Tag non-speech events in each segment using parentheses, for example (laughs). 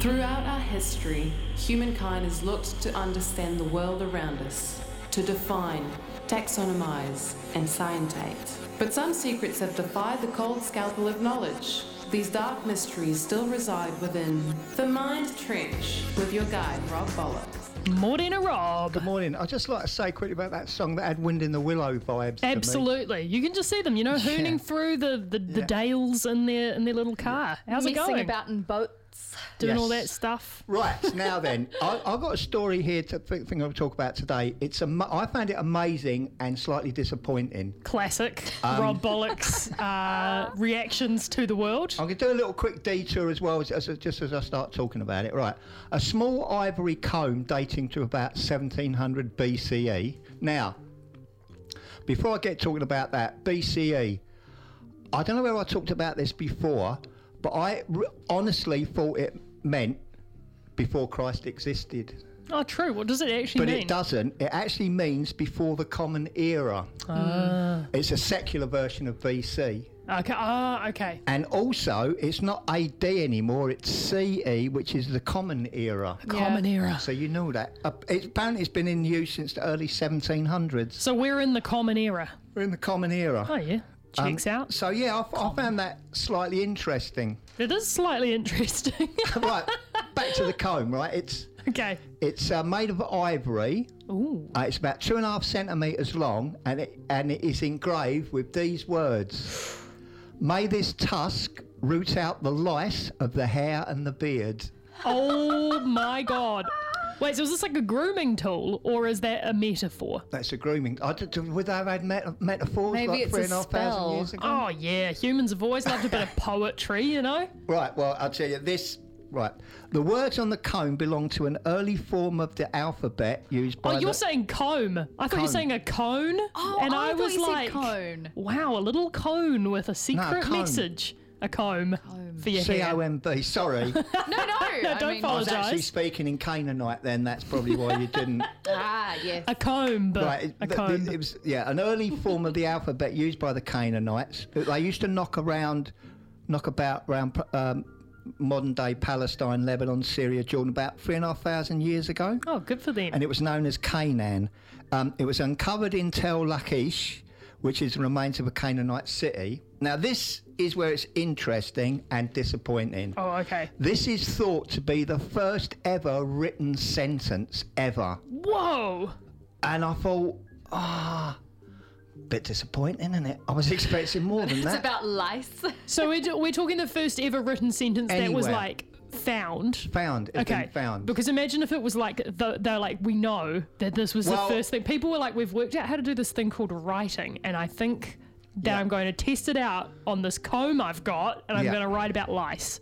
Throughout our history, humankind has looked to understand the world around us, to define, taxonomize, and scientate. But some secrets have defied the cold scalpel of knowledge. These dark mysteries still reside within the Mind Trench with your guide, Rob Bollocks. Morena Rob. Good morning. I'd just like to say quickly about that song that had Wind in the Willow vibes. to me. Absolutely. You can just see them, you know, hooning Yeah. through the, the, the Yeah. dales in their in their little car. How's it Messing going? about in Doing all that stuff. Right (laughs) now, then I, I've got a story here to think, think I'll talk about today. It's am- I found it amazing and slightly disappointing. Classic Um, Rob Bollocks (laughs) uh, reactions to the world. I'm going to do a little quick detour as well, as, as, just as I start talking about it. Right, a small ivory comb dating to about 1700 BCE. Now, before I get talking about that, BCE, I don't know where I talked about this before, but I r- honestly thought it meant before Christ existed. Oh, true. What does it actually But mean? But it doesn't. It actually means before the Common Era. Ah. It's a secular version of BC. Okay. Ah, okay. And also, it's not AD anymore, it's CE, which is the Common Era. Common era. So you know that. Uh, it's, apparently, it's been in use since the early 1700s. So we're in the common era. We're in the Common Era. Oh, yeah. Um, out. So, yeah, I, I found that slightly interesting. It is slightly interesting. (laughs) right, back to the comb, right? It's okay. it's uh, made of ivory. Ooh. Uh, it's about two and a half centimetres long, and it and it is engraved with these words: "May this tusk root out the lice of the hair and the beard." Oh my god. Wait, so is this like a grooming tool or is that a metaphor? That's a grooming. I did, would they have had met- metaphors Maybe like it's three a and a half thousand spell. years ago? Oh yeah, humans have always loved a bit of (laughs) poetry, you know? Right. Well, I'll tell you this. Right, the words on the comb belong to an early form of the alphabet used by. Oh, you're the, saying comb. I thought you were Comb. saying a cone. Oh, and I I, thought was you said like, cone. wow, a little cone with a secret comb. message. A comb, for your C hair. O M B. Sorry, (laughs) No, no. (laughs) No, I don't mean, follow I was actually speaking in Canaanite. Then that's probably why you didn't. (laughs) Ah, yes. A comb. Right, a th- comb. th- it was yeah, an early form of the alphabet used by the Canaanites. They used to knock around, knock about around um, modern day Palestine, Lebanon, Syria, Jordan, about three and a half thousand years ago, oh, good for them. and it was known as Canaan. Um, it was uncovered in Tel Lachish, which is the remains of a Canaanite city. Now, this is where it's interesting and disappointing. oh, okay. This is thought to be the first ever written sentence ever. Whoa. And I thought, ah, bit disappointing, isn't it? I was expecting more than (laughs) that. It's about lice. So we're, we're talking the first ever written sentence that was like found. found. It's Okay, been found. Because imagine if it was like the, they're like we know that this was Well- the first thing. People were like, we've worked out how to do this thing called writing, and I think that Yeah. I'm going to test it out on this comb I've got, and I'm Yeah. going to write about lice.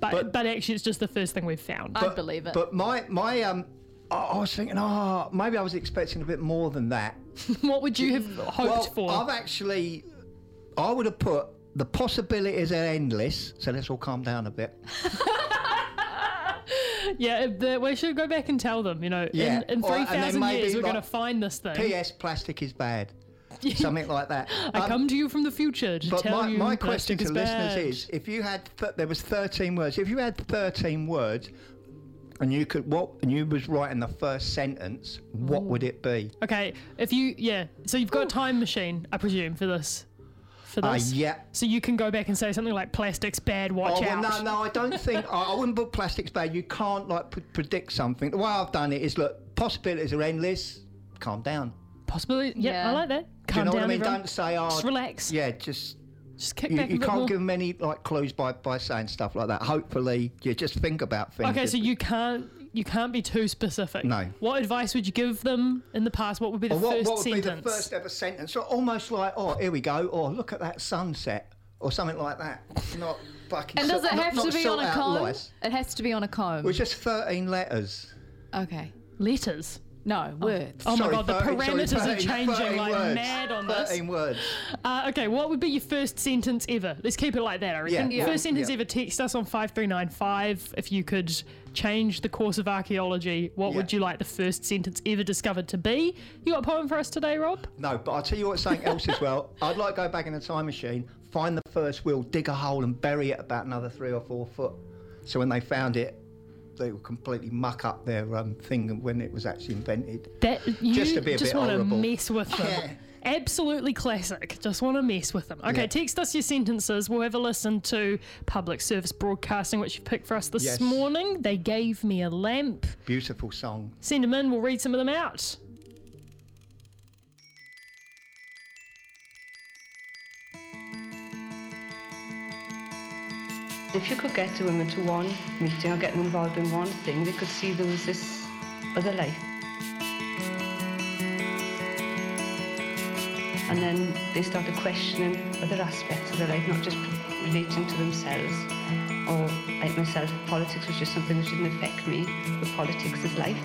But, but But- actually, it's just the first thing we've found. I believe it. But my my um, I, I was thinking, oh, maybe I was expecting a bit more than that. (laughs) what would you have hoped well, for? I've actually, I would have put the possibilities are endless. So let's all calm down a bit. (laughs) yeah, the, we should go back and tell them. You know, Yeah, in, in or- and three then thousand maybe years, we're like- going to find this thing. P.S. Plastic is bad. (laughs) Something like that. I Um, come to you from the future to But tell my, you my plastic question to is listeners bad. is: if you had th- there was thirteen words, if you had thirteen words, and you could what, and you was writing the first sentence, what would it be? Okay, if you yeah, so you've got a time machine, I presume, for this. For Uh, yeah. So you can go back and say something like "plastic's bad, watch Oh well, out." no, no, I don't think I, I wouldn't put plastics bad. You can't like p- predict something. The way I've done it is look, possibilities are endless. Calm down. Possibly, yeah, Yeah. I like that. Do Calm you know down, what I mean? everyone. Don't say, oh, Just relax. Yeah, just Just kick you, back you can't more. give them any like clues by by saying stuff like that. Hopefully, you just think about things. Okay, so you can't you can't be too specific. No. What advice would you give them in the past? What would be the Or what, first what would sentence? be the first ever sentence? So almost like, oh, here we go. Or look at that sunset, or something like that. Not fucking. and does sort- it not- have not to be on a out comb? lice. It has to be on a comb. It was just thirteen letters. okay. Letters. No, words. Oh Sorry, my god, the 13 parameters are changing 13 like words. mad on this. Thirteen words. Uh, okay, what would be your first sentence ever? Let's keep it like that. I reckon. Yeah, yeah, First sentence yeah. ever. Text us on five three nine five. If you could change the course of archaeology, what Yeah. would you like the first sentence ever discovered to be? You got a poem for us today, Rob? No, but I'll tell you what, something else as well. (laughs) I'd like to go back in the time machine, find the first wheel, dig a hole, and bury it about another three or four foot. So when they found it, they will completely muck up their um, thing when it was actually invented. That you Just just, to be a bit want to horrible. mess with them. Yeah. Absolutely classic. Just want to mess with them. Okay, Yeah. text us your sentences. We'll have a listen to public service broadcasting, which you picked for us this Yes. morning. They gave me a lamp. Beautiful song. Send them in. We'll read some of them out. if you could get the women to one meeting or get them involved in one thing, they could see there was this other life. And then they started questioning other aspects of their life, not just relating to themselves. Or like myself, politics was just something that didn't affect me, but politics is life.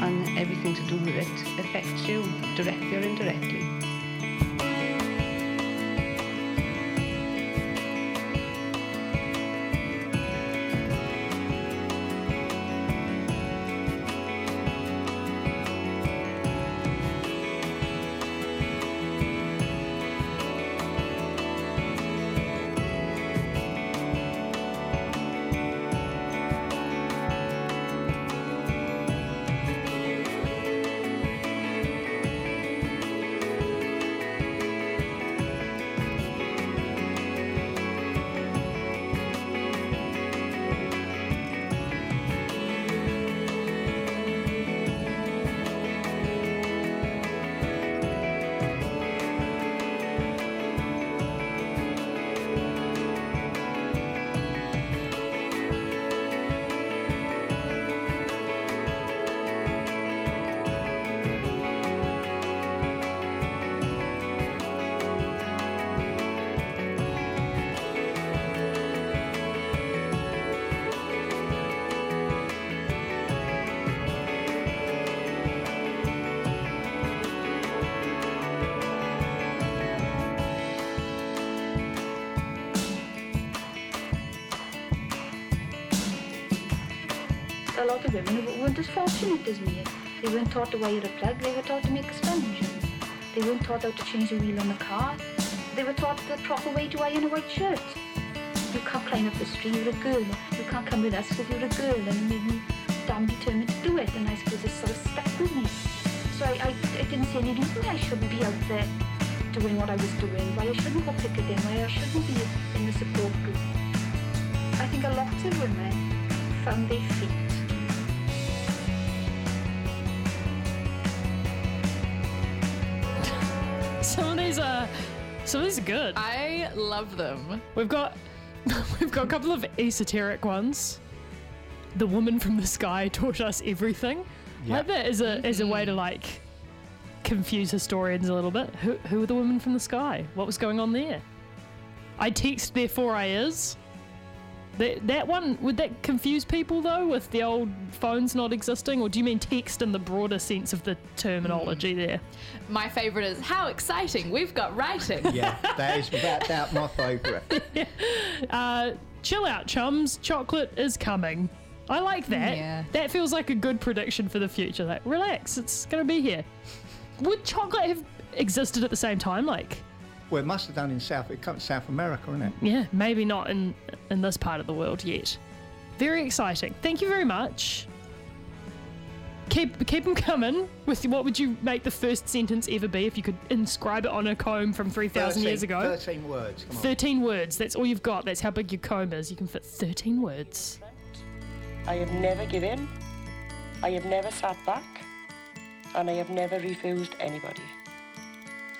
And everything to do with it affects you, directly or indirectly. A lot of women weren't as fortunate as me. They weren't taught to wire a plug, they were taught to make a sponge. They weren't taught how to change the wheel on a car. They were taught the proper way to iron a white shirt. You can't climb up the street, you're a girl. You can't come with us because you're a girl. And me damn determined to do it. And I suppose it sort of stuck with me. So I, I, I didn't see any reason I shouldn't be out there doing what I was doing, why I shouldn't go picketing, why I shouldn't be in the support group. I think a lot of women found their feet (laughs) Some of these are, some of these are good. I love them. We've got, (laughs) we've got a couple of esoteric ones. The woman from the sky taught us everything. Like that as a as a way to mm-hmm. like confuse historians a little bit. Who who are the women from the sky? What was going on there? I text therefore I is. That that one would that confuse people though with the old phones not existing, or do you mean text in the broader sense of the terminology there? My favourite is how exciting! We've got writing. Yeah, that is without doubt my favourite. (laughs) (laughs) Uh, chill out, chums. Chocolate is coming. I like that. Yeah. That feels like a good prediction for the future. Like, relax, it's gonna be here. Would chocolate have existed at the same time? Like, Well, it must have done in South. It comes South America, isn't it? yeah, maybe not in in this part of the world yet. Very exciting. Thank you very much. Keep keep them coming. With what would you make the first sentence ever be if you could inscribe it on a comb from three thousand years ago? Thirteen words. Come on. 13 words. That's all you've got. That's how big your comb is. You can fit 13 words. I have never given, I have never sat back, and I have never refused anybody.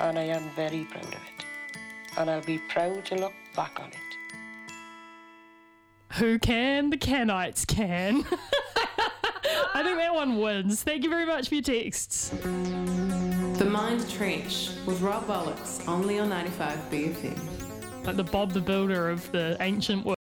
And I am very proud of it. And I'll be proud to look back on it. Who can? The Canites can. (laughs) I think that one wins. Thank you very much for your texts. The Mind Trench with Rob Bollocks, only on 95 BFM. Like the Bob the Builder of the ancient world.